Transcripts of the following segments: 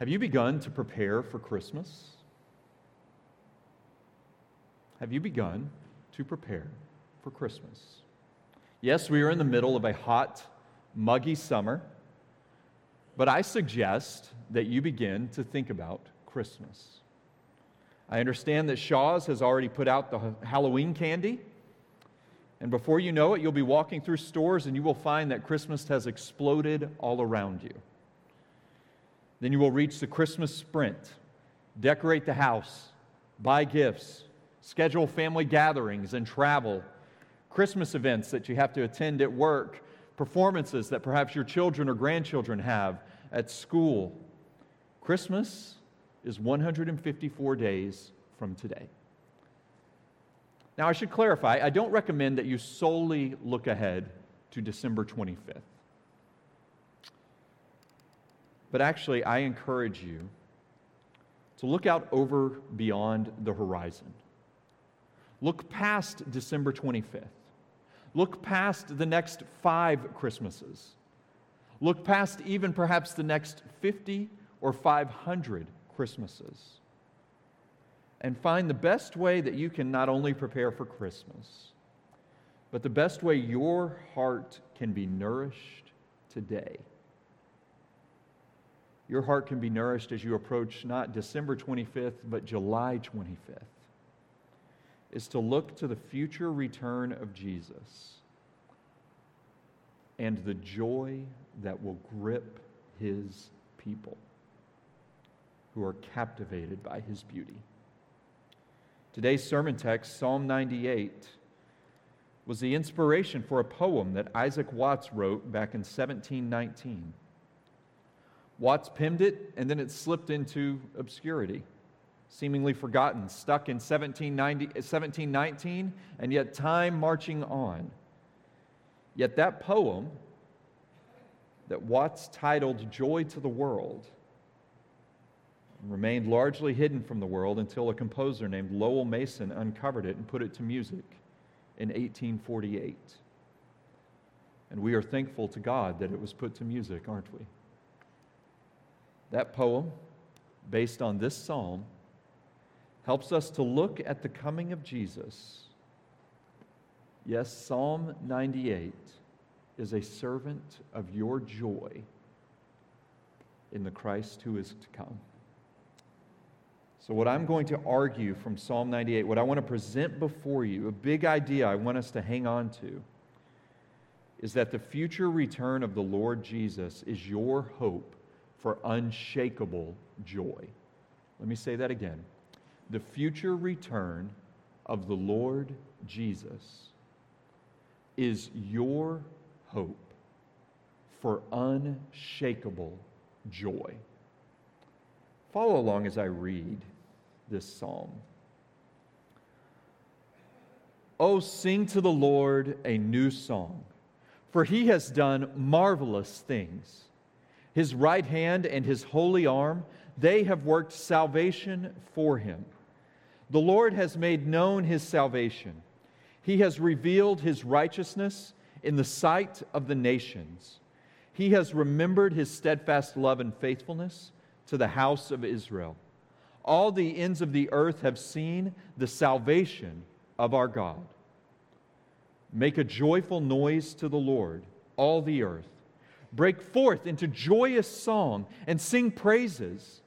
Have you begun to prepare for Christmas? Have you begun to prepare for Christmas? Yes, we are in the middle of a hot, muggy summer, but I suggest that you begin to think about Christmas. I understand that Shaw's has already put out the Halloween candy. And before you know it, you'll be walking through stores and you will find that Christmas has exploded all around you. Then you will reach the Christmas sprint, decorate the house, buy gifts, schedule family gatherings and travel, Christmas events that you have to attend at work, performances that perhaps your children or grandchildren have at school. Christmas is 154 days from today. Now, I should clarify, I don't recommend that you solely look ahead to December 25th. But actually, I encourage you to look out over beyond the horizon. Look past December 25th. Look past the next five Christmases. Look past even perhaps the next 50 or 500 Christmases. And find the best way that you can not only prepare for Christmas, but the best way your heart can be nourished today your heart can be nourished as you approach not December 25th, but July 25th, is to look to the future return of Jesus and the joy that will grip his people who are captivated by his beauty. Today's sermon text, Psalm 98, was the inspiration for a poem that Isaac Watts wrote back in 1719. Watts penned it, and then it slipped into obscurity, seemingly forgotten, stuck in 1719, and yet time marching on. Yet that poem that Watts titled Joy to the World remained largely hidden from the world until a composer named Lowell Mason uncovered it and put it to music in 1848. And we are thankful to God that it was put to music, aren't we? That poem, based on this psalm, helps us to look at the coming of Jesus. Yes, Psalm 98 is a servant of your joy in the Christ who is to come. So, what I'm going to argue from Psalm 98, what I want to present before you, a big idea I want us to hang on to, is that the future return of the Lord Jesus is your hope for unshakable joy. Let me say that again. The future return of the Lord Jesus is your hope for unshakable joy. Follow along as I read this psalm. Oh, sing to the Lord a new song, for he has done marvelous things. His right hand and his holy arm, they have worked salvation for him. The Lord has made known his salvation. He has revealed his righteousness in the sight of the nations. He has remembered his steadfast love and faithfulness to the house of Israel. All the ends of the earth have seen the salvation of our God. Make a joyful noise to the Lord, all the earth break forth into joyous song and sing praises.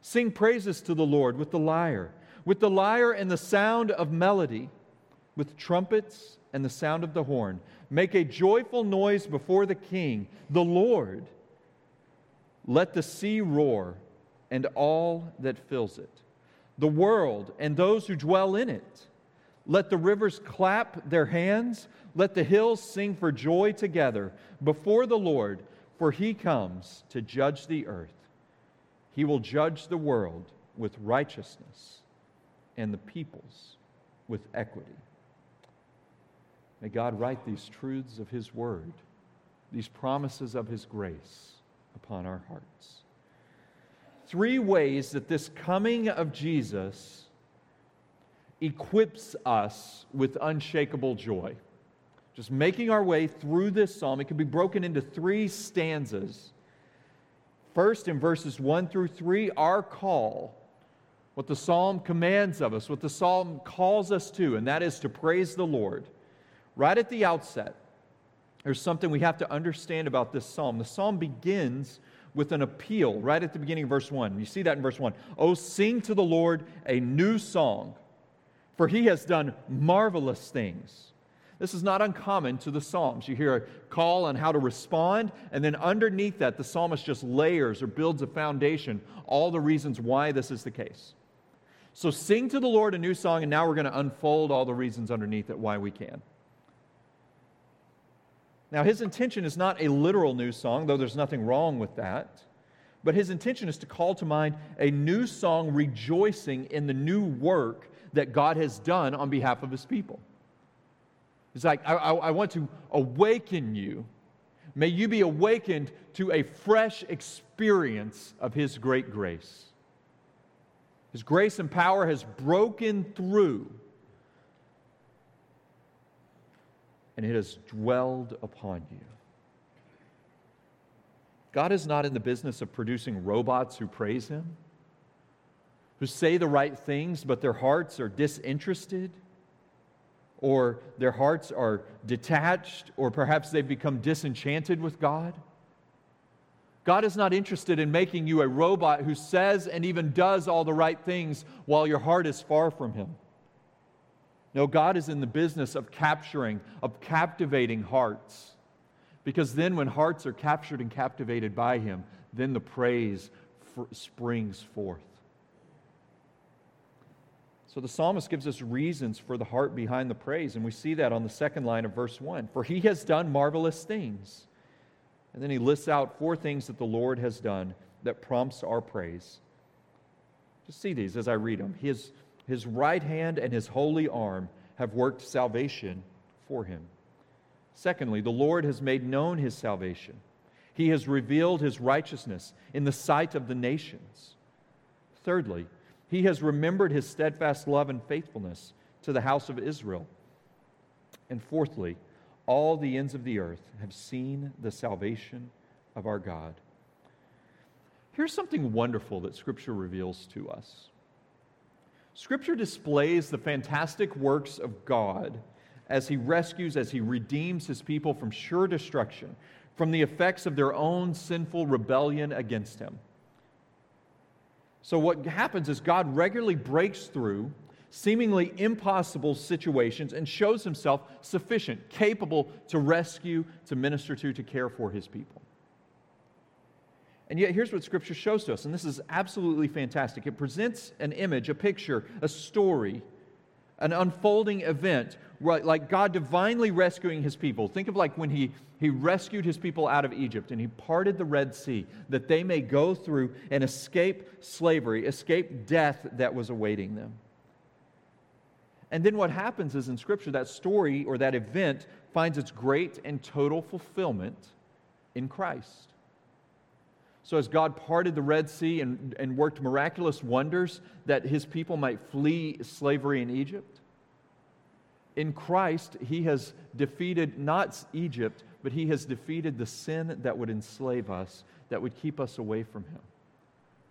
Sing praises to the Lord with the lyre, with the lyre and the sound of melody, with trumpets and the sound of the horn. Make a joyful noise before the King, the Lord. Let the sea roar and all that fills it, the world and those who dwell in it. Let the rivers clap their hands. Let the hills sing for joy together before the Lord, for he comes to judge the earth. He will judge the world with righteousness and the peoples with equity. May God write these truths of his word, these promises of his grace upon our hearts. Three ways that this coming of Jesus equips us with unshakable joy. Just making our way through this psalm, it can be broken into three stanzas. first in verses 1 through 3, our call, what the psalm commands of us, what the psalm calls us to, and that is to praise the Lord. Right at the outset, there's something we have to understand about this psalm. The psalm begins with an appeal right at the beginning of verse 1. You see that in verse 1. Oh, sing to the Lord a new song, for he has done marvelous things. This is not uncommon to the Psalms. You hear a call on how to respond, and then underneath that, the psalmist just layers or builds a foundation, all the reasons why this is the case. So sing to the Lord a new song, and now we're going to unfold all the reasons underneath it why we can. Now, his intention is not a literal new song, though there's nothing wrong with that. But his intention is to call to mind a new song rejoicing in the new work that God has done on behalf of his people. It's like, I, I, I want to awaken you. May you be awakened to a fresh experience of His great grace. His grace and power has broken through, and it has dwelled upon you. God is not in the business of producing robots who praise Him, who say the right things, but their hearts are disinterested or their hearts are detached, or perhaps they've become disenchanted with God. God is not interested in making you a robot who says and even does all the right things while your heart is far from Him. No, God is in the business of capturing, of captivating hearts. Because then, when hearts are captured and captivated by Him, then the praise springs forth. So the psalmist gives us reasons for the heart behind the praise, and we see that on the second line of verse 1. For he has done marvelous things. And then he lists out four things that the Lord has done that prompts our praise. Just see these as I read them. His, his right hand and his holy arm have worked salvation for him. Secondly, the Lord has made known his salvation. He has revealed his righteousness in the sight of the nations. Thirdly, he has remembered his steadfast love and faithfulness to the house of Israel. And fourthly, all the ends of the earth have seen the salvation of our God. Here's something wonderful that Scripture reveals to us Scripture displays the fantastic works of God as He rescues, as He redeems His people from sure destruction, from the effects of their own sinful rebellion against Him. So, what happens is God regularly breaks through seemingly impossible situations and shows himself sufficient, capable to rescue, to minister to, to care for his people. And yet, here's what Scripture shows to us, and this is absolutely fantastic. It presents an image, a picture, a story, an unfolding event right, like God divinely rescuing his people. Think of like when he, he rescued his people out of Egypt and he parted the Red Sea that they may go through and escape slavery, escape death that was awaiting them. And then what happens is in Scripture, that story or that event finds its great and total fulfillment in Christ. So, as God parted the Red Sea and, and worked miraculous wonders that his people might flee slavery in Egypt, in Christ, he has defeated not Egypt, but he has defeated the sin that would enslave us, that would keep us away from him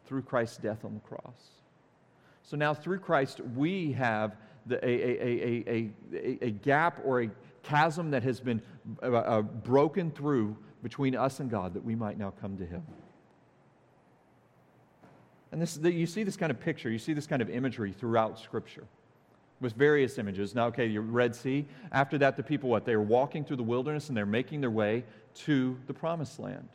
through Christ's death on the cross. So now, through Christ, we have the, a, a, a, a, gap or a chasm that has been uh, uh, broken through between us and God that we might now come to him. And this, you see this kind of picture, you see this kind of imagery throughout Scripture with various images. Now, okay, your Red Sea. After that, the people, what? They were walking through the wilderness and they're making their way to the promised land.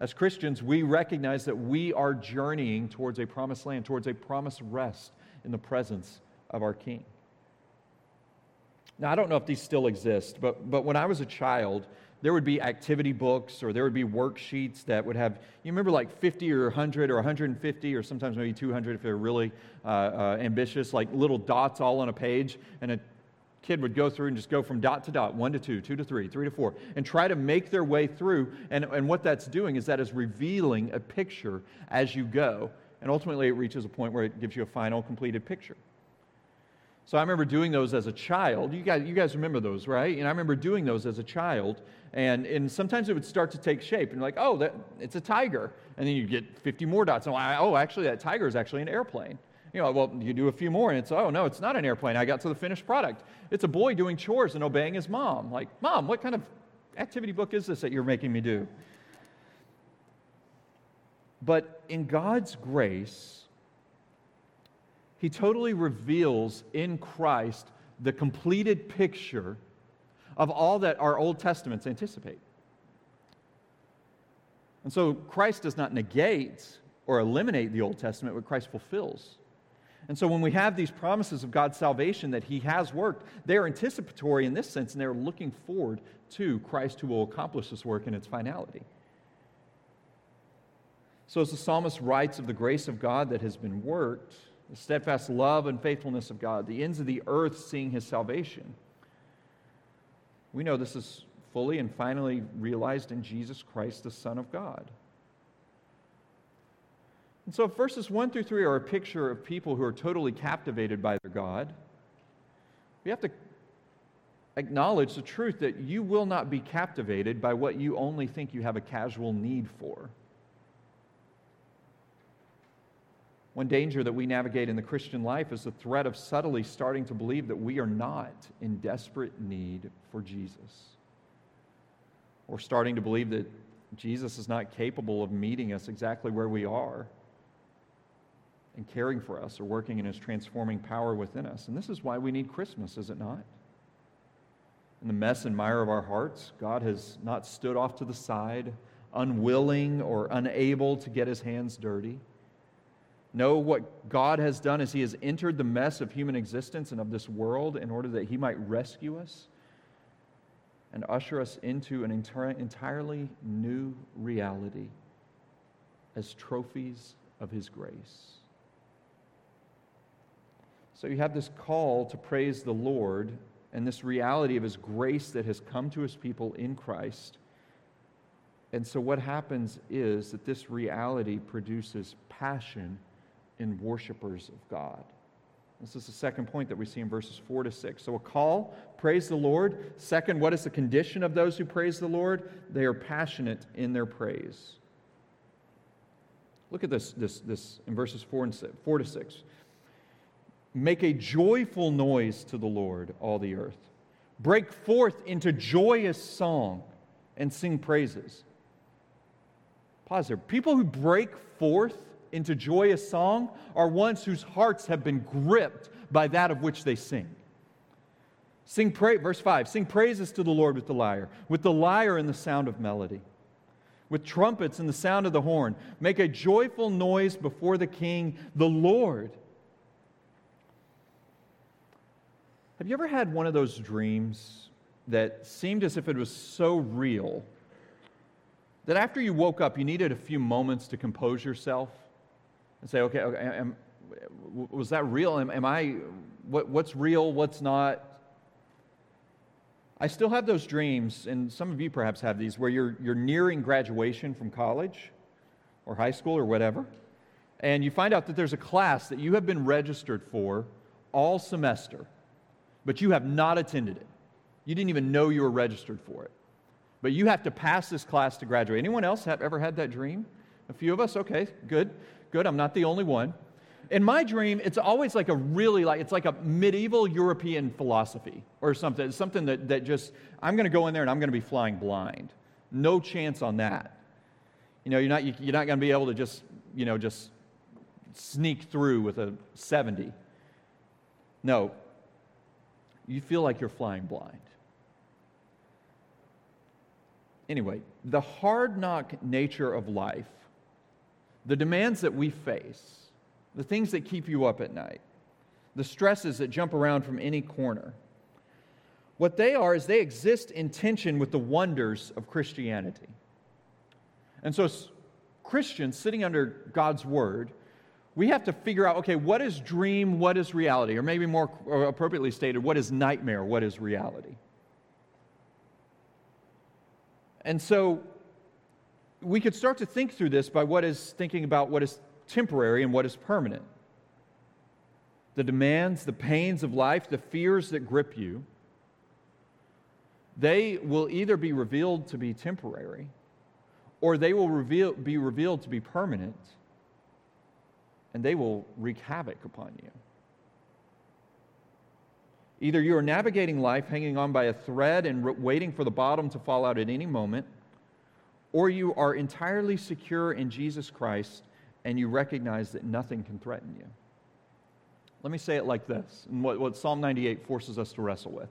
As Christians, we recognize that we are journeying towards a promised land, towards a promised rest in the presence of our King. Now, I don't know if these still exist, but, but when I was a child, there would be activity books or there would be worksheets that would have, you remember like 50 or 100 or 150 or sometimes maybe 200 if they're really uh, uh, ambitious, like little dots all on a page. And a kid would go through and just go from dot to dot, one to two, two to three, three to four, and try to make their way through. And, and what that's doing is that is revealing a picture as you go. And ultimately, it reaches a point where it gives you a final completed picture. So I remember doing those as a child. You guys, you guys remember those, right? And I remember doing those as a child. And, and sometimes it would start to take shape. And you're like, oh, that, it's a tiger. And then you get 50 more dots. Oh, and oh, actually, that tiger is actually an airplane. You know, well, you do a few more, and it's, oh, no, it's not an airplane. I got to the finished product. It's a boy doing chores and obeying his mom. Like, mom, what kind of activity book is this that you're making me do? But in God's grace, He totally reveals in Christ the completed picture of all that our Old Testaments anticipate. And so Christ does not negate or eliminate the Old Testament, but Christ fulfills. And so when we have these promises of God's salvation that He has worked, they are anticipatory in this sense, and they're looking forward to Christ who will accomplish this work in its finality. So, as the psalmist writes of the grace of God that has been worked, the steadfast love and faithfulness of God, the ends of the earth seeing his salvation, we know this is fully and finally realized in Jesus Christ, the Son of God. And so, verses 1 through 3 are a picture of people who are totally captivated by their God. We have to acknowledge the truth that you will not be captivated by what you only think you have a casual need for. One danger that we navigate in the Christian life is the threat of subtly starting to believe that we are not in desperate need for Jesus. Or starting to believe that Jesus is not capable of meeting us exactly where we are and caring for us or working in his transforming power within us. And this is why we need Christmas, is it not? In the mess and mire of our hearts, God has not stood off to the side, unwilling or unable to get his hands dirty. No, what God has done is He has entered the mess of human existence and of this world in order that He might rescue us and usher us into an entirely new reality as trophies of His grace. So you have this call to praise the Lord and this reality of His grace that has come to His people in Christ. And so what happens is that this reality produces passion in worshipers of God. This is the second point that we see in verses 4 to 6. So, a call, praise the Lord. Second, what is the condition of those who praise the Lord? They are passionate in their praise. Look at this, this, this in verses 4, and 6, 4 to 6. Make a joyful noise to the Lord, all the earth. Break forth into joyous song and sing praises. Pause there. People who break forth into joyous song are ones whose hearts have been gripped by that of which they sing. Sing pra- verse 5 Sing praises to the Lord with the lyre, with the lyre and the sound of melody, with trumpets and the sound of the horn. Make a joyful noise before the King, the Lord. Have you ever had one of those dreams that seemed as if it was so real that after you woke up, you needed a few moments to compose yourself? And say, okay, okay am, was that real? Am, am I, what, what's real, what's not? I still have those dreams, and some of you perhaps have these, where you're, you're nearing graduation from college or high school or whatever, and you find out that there's a class that you have been registered for all semester, but you have not attended it. You didn't even know you were registered for it. But you have to pass this class to graduate. Anyone else have ever had that dream? A few of us? Okay, good. Good, I'm not the only one. In my dream, it's always like a really like it's like a medieval European philosophy or something. It's something that, that just I'm gonna go in there and I'm gonna be flying blind. No chance on that. You know, you're not you're not gonna be able to just, you know, just sneak through with a 70. No. You feel like you're flying blind. Anyway, the hard knock nature of life the demands that we face, the things that keep you up at night, the stresses that jump around from any corner. What they are is they exist in tension with the wonders of Christianity. And so, Christians sitting under God's word, we have to figure out okay, what is dream, what is reality? Or maybe more uh, appropriately stated, what is nightmare, what is reality? And so, we could start to think through this by what is thinking about what is temporary and what is permanent. the demands, the pains of life, the fears that grip you, they will either be revealed to be temporary or they will reveal, be revealed to be permanent and they will wreak havoc upon you. Either you are navigating life hanging on by a thread and waiting for the bottom to fall out at any moment, or you are entirely secure in Jesus Christ and you recognize that nothing can threaten you. Let me say it like this, and what, what Psalm 98 forces us to wrestle with.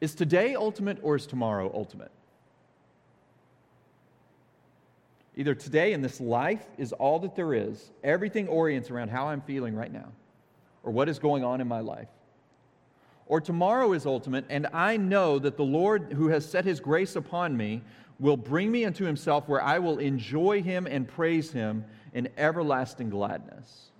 Is today ultimate or is tomorrow ultimate? Either today in this life is all that there is, everything orients around how I'm feeling right now, or what is going on in my life. Or tomorrow is ultimate, and I know that the Lord who has set his grace upon me will bring me into himself where I will enjoy him and praise him in everlasting gladness.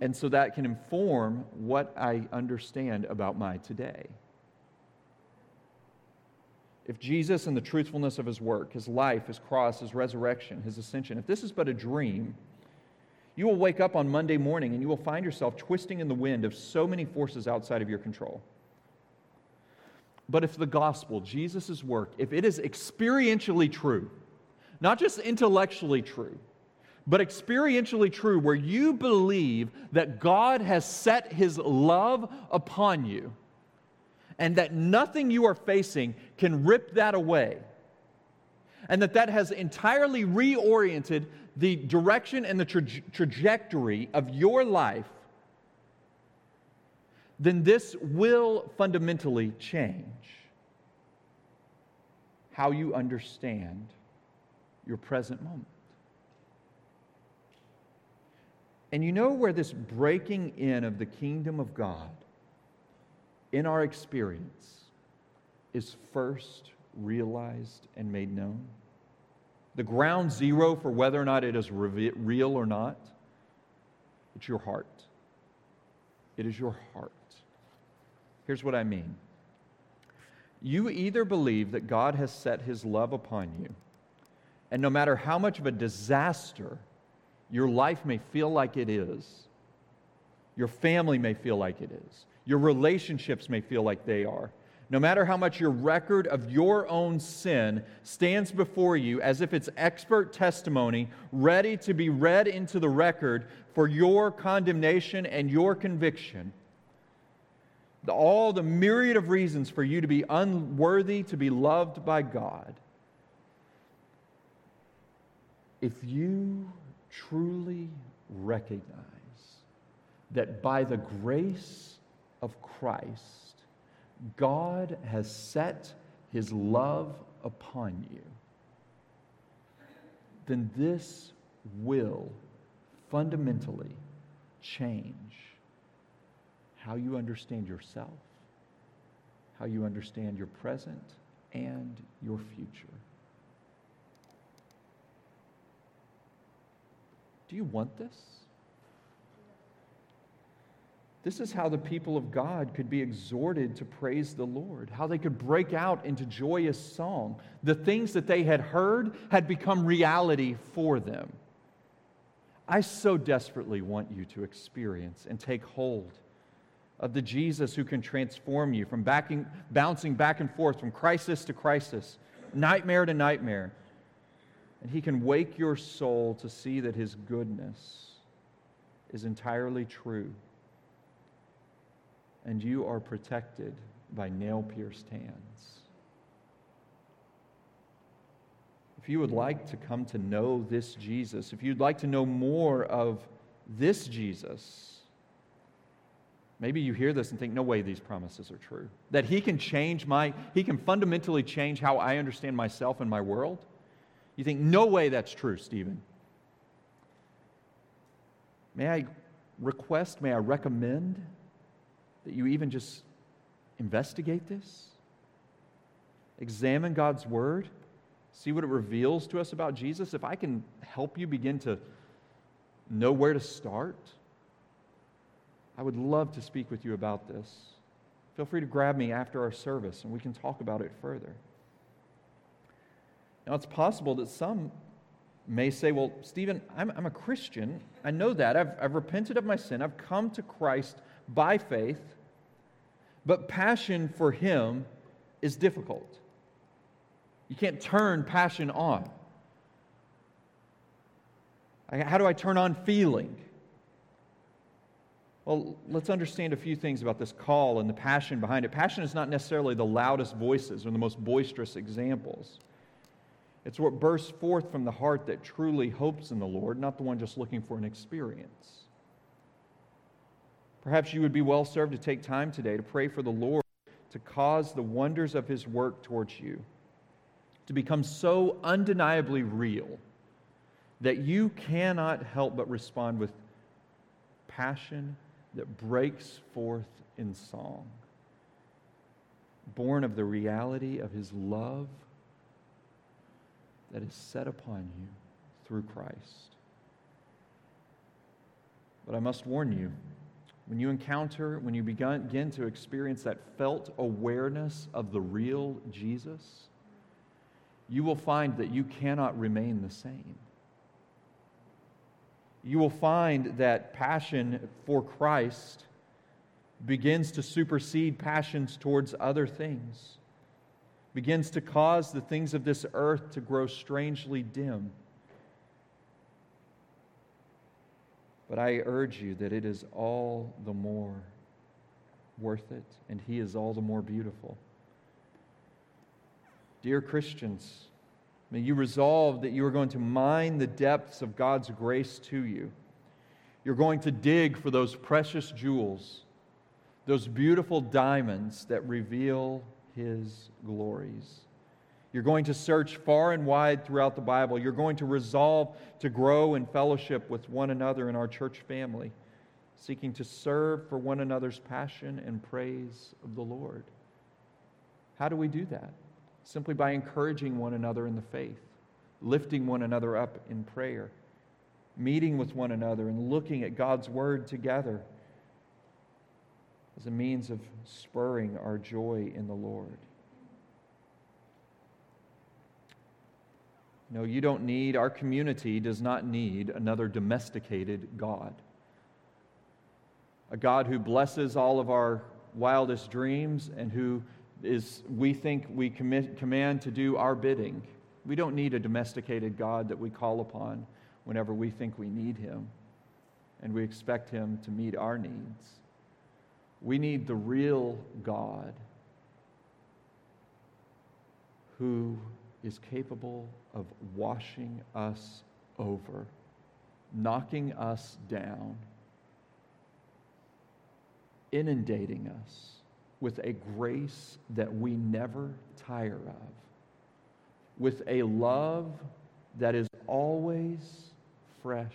And so that can inform what I understand about my today. If Jesus and the truthfulness of his work, his life, his cross, his resurrection, his ascension, if this is but a dream, you will wake up on Monday morning and you will find yourself twisting in the wind of so many forces outside of your control. But if the gospel, Jesus' work, if it is experientially true, not just intellectually true, but experientially true, where you believe that God has set his love upon you and that nothing you are facing can rip that away, and that that has entirely reoriented the direction and the tra- trajectory of your life then this will fundamentally change how you understand your present moment. And you know where this breaking in of the kingdom of God in our experience is first realized and made known? The ground zero for whether or not it is real or not, it's your heart. It is your heart. Here's what I mean you either believe that God has set his love upon you, and no matter how much of a disaster your life may feel like it is, your family may feel like it is, your relationships may feel like they are. No matter how much your record of your own sin stands before you as if it's expert testimony ready to be read into the record for your condemnation and your conviction, all the myriad of reasons for you to be unworthy to be loved by God. If you truly recognize that by the grace of Christ, God has set his love upon you, then this will fundamentally change how you understand yourself, how you understand your present and your future. Do you want this? This is how the people of God could be exhorted to praise the Lord, how they could break out into joyous song. The things that they had heard had become reality for them. I so desperately want you to experience and take hold of the Jesus who can transform you from backing, bouncing back and forth from crisis to crisis, nightmare to nightmare. And he can wake your soul to see that his goodness is entirely true. And you are protected by nail pierced hands. If you would like to come to know this Jesus, if you'd like to know more of this Jesus, Maybe you hear this and think, no way these promises are true. That He can change my, He can fundamentally change how I understand myself and my world. You think, no way that's true, Stephen. May I request, may I recommend that you even just investigate this? Examine God's Word, see what it reveals to us about Jesus. If I can help you begin to know where to start I would love to speak with you about this. Feel free to grab me after our service and we can talk about it further. Now, it's possible that some may say, Well, Stephen, I'm, I'm a Christian. I know that. I've, I've repented of my sin. I've come to Christ by faith. But passion for Him is difficult. You can't turn passion on. How do I turn on feeling? Well, let's understand a few things about this call and the passion behind it. Passion is not necessarily the loudest voices or the most boisterous examples. It's what bursts forth from the heart that truly hopes in the Lord, not the one just looking for an experience. Perhaps you would be well served to take time today to pray for the Lord to cause the wonders of his work towards you to become so undeniably real that you cannot help but respond with passion that breaks forth in song, born of the reality of his love that is set upon you through Christ. But I must warn you, when you encounter, when you begin to experience that felt awareness of the real Jesus, you will find that you cannot remain the same you will find that passion for Christ begins to supersede passions towards other things, begins to cause the things of this earth to grow strangely dim. But I urge you that it is all the more worth it, and He is all the more beautiful. Dear Christians, May you resolve that you are going to mine the depths of God's grace to you. You're going to dig for those precious jewels, those beautiful diamonds that reveal His glories. You're going to search far and wide throughout the Bible. You're going to resolve to grow in fellowship with one another in our church family, seeking to serve for one another's passion and praise of the Lord. How do we do that? simply by encouraging one another in the faith, lifting one another up in prayer, meeting with one another, and looking at God's Word together as a means of spurring our joy in the Lord. No, you don't need, our community does not need another domesticated God. A God who blesses all of our wildest dreams and who is we think we commit, command to do our bidding. We don't need a domesticated God that we call upon whenever we think we need him and we expect him to meet our needs. We need the real God who is capable of washing us over, knocking us down, inundating us with a grace that we never tire of, with a love that is always fresh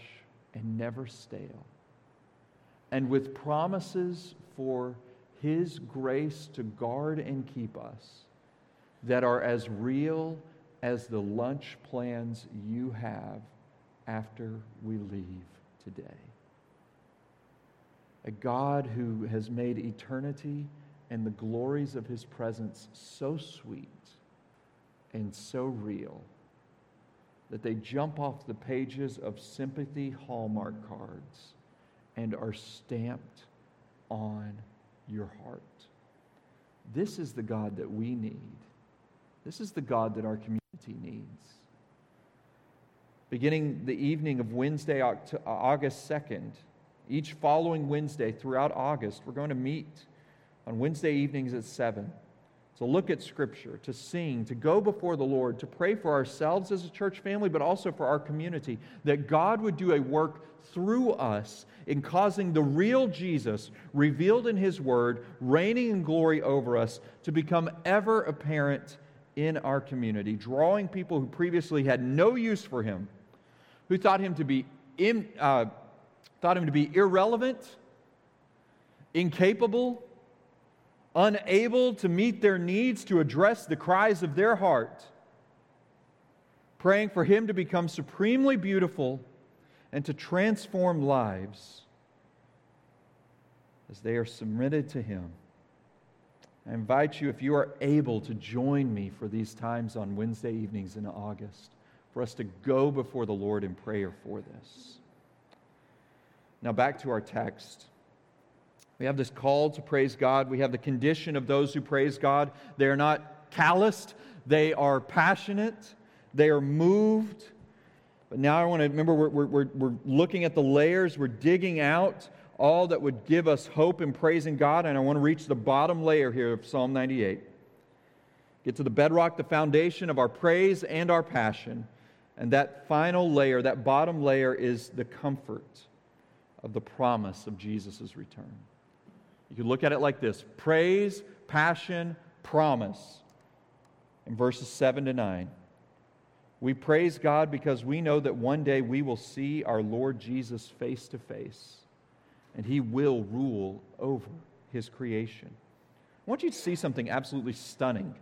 and never stale, and with promises for His grace to guard and keep us that are as real as the lunch plans you have after we leave today. A God who has made eternity and the glories of his presence so sweet and so real that they jump off the pages of sympathy hallmark cards and are stamped on your heart. This is the God that we need. This is the God that our community needs. Beginning the evening of Wednesday, uh, August 2nd, each following Wednesday throughout August, we're going to meet on Wednesday evenings at 7 to look at Scripture, to sing, to go before the Lord, to pray for ourselves as a church family, but also for our community, that God would do a work through us in causing the real Jesus, revealed in His Word, reigning in glory over us, to become ever apparent in our community, drawing people who previously had no use for Him, who thought Him to be, in, uh, thought him to be irrelevant, incapable, unable to meet their needs, to address the cries of their heart, praying for Him to become supremely beautiful and to transform lives as they are submitted to Him. I invite you, if you are able, to join me for these times on Wednesday evenings in August for us to go before the Lord in prayer for this. Now, back to our text. We have this call to praise God. We have the condition of those who praise God. They are not calloused, they are passionate, they are moved. But now I want to remember we're, we're, we're looking at the layers, we're digging out all that would give us hope in praising God. And I want to reach the bottom layer here of Psalm 98. Get to the bedrock, the foundation of our praise and our passion. And that final layer, that bottom layer, is the comfort of the promise of Jesus' return. You can look at it like this praise, passion, promise. In verses 7 to 9. We praise God because we know that one day we will see our Lord Jesus face to face and he will rule over his creation. I want you to see something absolutely stunning.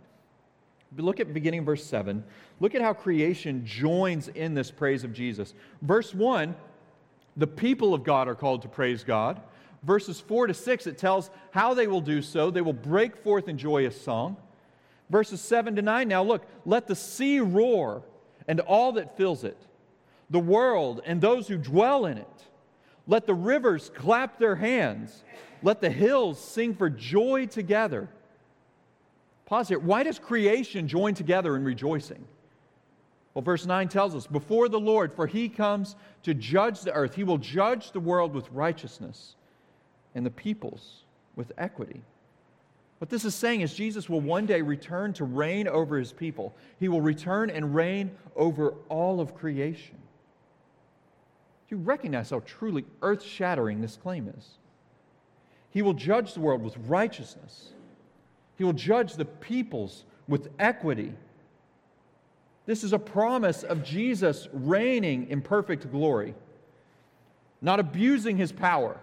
Look at beginning verse 7. Look at how creation joins in this praise of Jesus. Verse 1, the people of God are called to praise God. Verses 4 to 6, it tells how they will do so. They will break forth in joyous song. Verses 7 to 9, now look, let the sea roar and all that fills it, the world and those who dwell in it. Let the rivers clap their hands. Let the hills sing for joy together. Pause here. Why does creation join together in rejoicing? Well, verse 9 tells us before the Lord, for he comes to judge the earth. He will judge the world with righteousness and the peoples with equity. What this is saying is Jesus will one day return to reign over his people. He will return and reign over all of creation. Do you recognize how truly earth shattering this claim is? He will judge the world with righteousness, He will judge the peoples with equity. This is a promise of Jesus reigning in perfect glory, not abusing his power,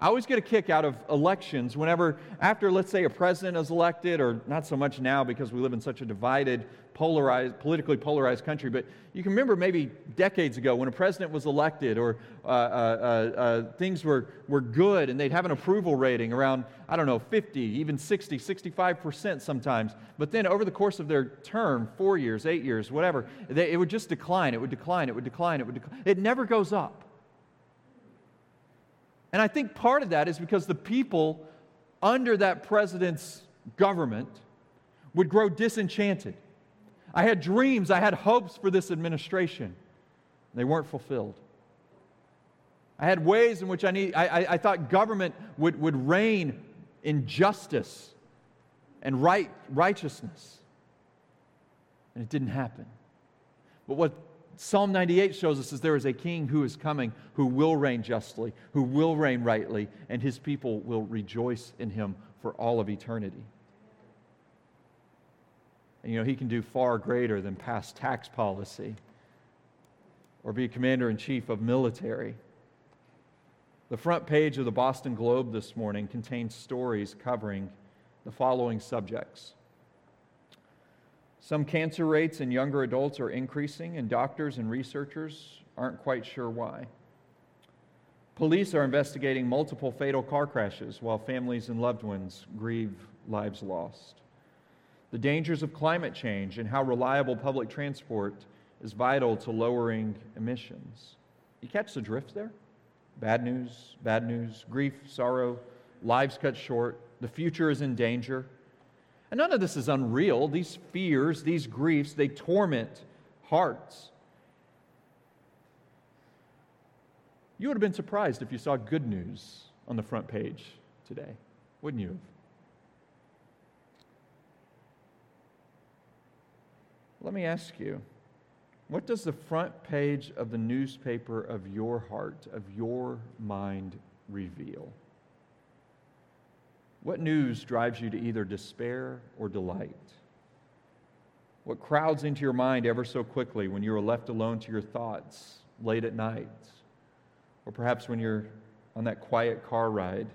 I always get a kick out of elections whenever, after, let's say, a president is elected, or not so much now because we live in such a divided, polarized, politically polarized country, but you can remember maybe decades ago when a president was elected or uh, uh, uh, uh things were, were good and they'd have an approval rating around, I don't know, 50, even 60, 65% sometimes. But then over the course of their term, four years, eight years, whatever, they, it would just decline, it would decline, it would decline, it would decline. It never goes up. And I think part of that is because the people under that president's government would grow disenchanted. I had dreams, I had hopes for this administration. They weren't fulfilled. I had ways in which I, need, I, I, I thought government would, would reign in justice and right, righteousness. And it didn't happen. But what Psalm 98 shows us that there is a king who is coming who will reign justly, who will reign rightly, and his people will rejoice in him for all of eternity. And you know, he can do far greater than pass tax policy or be commander in chief of military. The front page of the Boston Globe this morning contains stories covering the following subjects some cancer rates in younger adults are increasing, and doctors and researchers aren't quite sure why. Police are investigating multiple fatal car crashes while families and loved ones grieve lives lost. The dangers of climate change and how reliable public transport is vital to lowering emissions. You catch the drift there? Bad news, bad news, grief, sorrow, lives cut short, the future is in danger. And none of this is unreal. These fears, these griefs, they torment hearts. You would have been surprised if you saw good news on the front page today, wouldn't you Let me ask you what does the front page of the newspaper of your heart, of your mind, reveal? What news drives you to either despair or delight? What crowds into your mind ever so quickly when you are left alone to your thoughts late at night? Or perhaps when you're on that quiet car ride,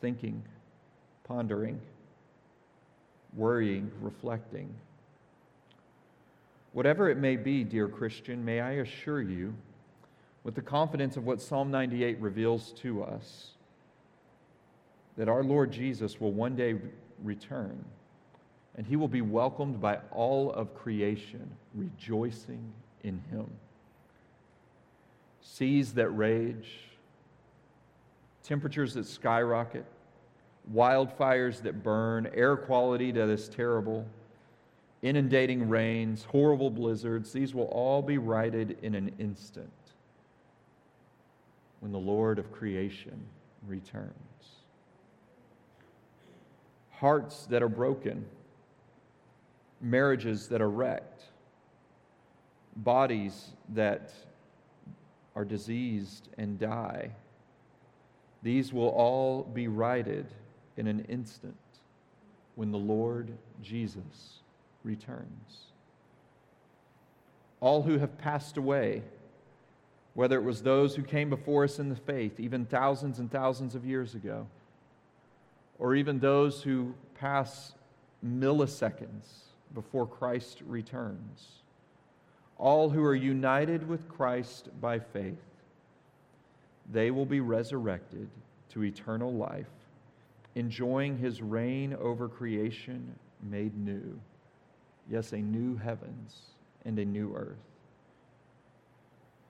thinking, pondering, worrying, reflecting. Whatever it may be, dear Christian, may I assure you, with the confidence of what Psalm 98 reveals to us, that our Lord Jesus will one day return and he will be welcomed by all of creation, rejoicing in him. Seas that rage, temperatures that skyrocket, wildfires that burn, air quality that is terrible, inundating rains, horrible blizzards, these will all be righted in an instant when the Lord of creation returns. Hearts that are broken, marriages that are wrecked, bodies that are diseased and die, these will all be righted in an instant when the Lord Jesus returns. All who have passed away, whether it was those who came before us in the faith, even thousands and thousands of years ago, or even those who pass milliseconds before Christ returns, all who are united with Christ by faith, they will be resurrected to eternal life, enjoying his reign over creation made new. Yes, a new heavens and a new earth.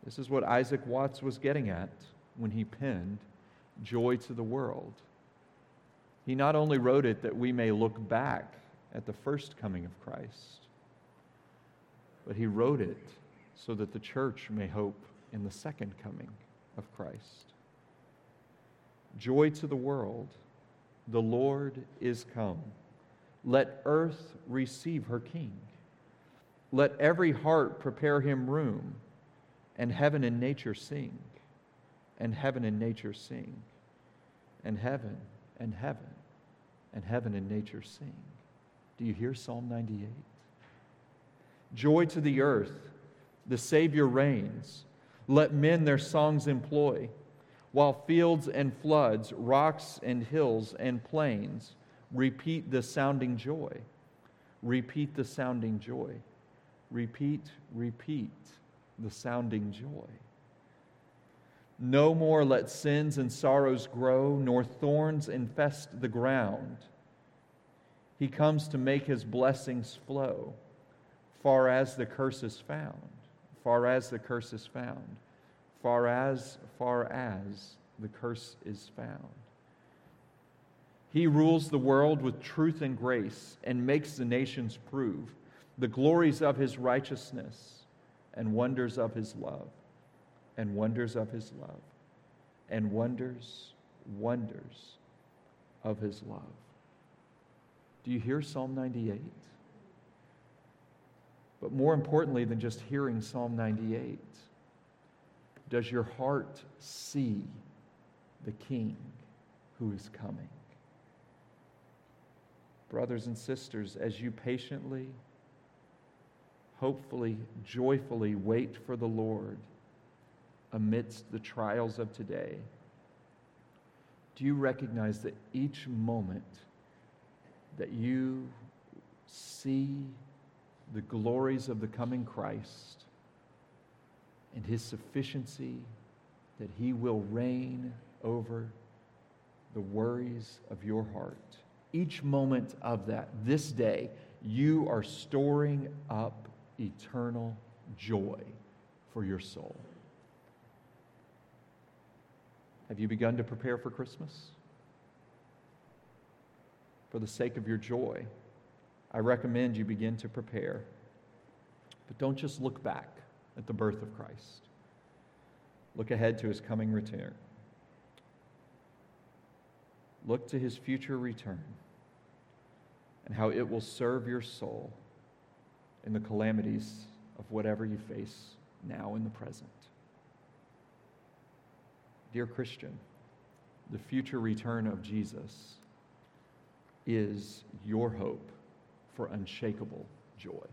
This is what Isaac Watts was getting at when he penned Joy to the World. He not only wrote it that we may look back at the first coming of Christ, but he wrote it so that the church may hope in the second coming of Christ. Joy to the world, the Lord is come. Let earth receive her King. Let every heart prepare him room, and heaven and nature sing, and heaven and nature sing, and heaven and heaven and heaven and nature sing. Do you hear Psalm 98? Joy to the earth, the Savior reigns. Let men their songs employ, while fields and floods, rocks and hills and plains repeat the sounding joy. Repeat the sounding joy. Repeat, repeat the sounding joy. No more let sins and sorrows grow, nor thorns infest the ground. He comes to make his blessings flow, far as the curse is found, far as the curse is found, far as, far as the curse is found. He rules the world with truth and grace and makes the nations prove the glories of his righteousness and wonders of his love and wonders of his love and wonders, wonders of his love. Do you hear Psalm 98? But more importantly than just hearing Psalm 98, does your heart see the King who is coming? Brothers and sisters, as you patiently, hopefully, joyfully wait for the Lord amidst the trials of today, do you recognize that each moment that you see the glories of the coming Christ and his sufficiency, that he will reign over the worries of your heart? Each moment of that, this day, you are storing up eternal joy for your soul. Have you begun to prepare for Christmas? For the sake of your joy, I recommend you begin to prepare. But don't just look back at the birth of Christ, look ahead to his coming return. Look to his future return and how it will serve your soul in the calamities of whatever you face now in the present. Dear Christian, the future return of Jesus is your hope for unshakable joy.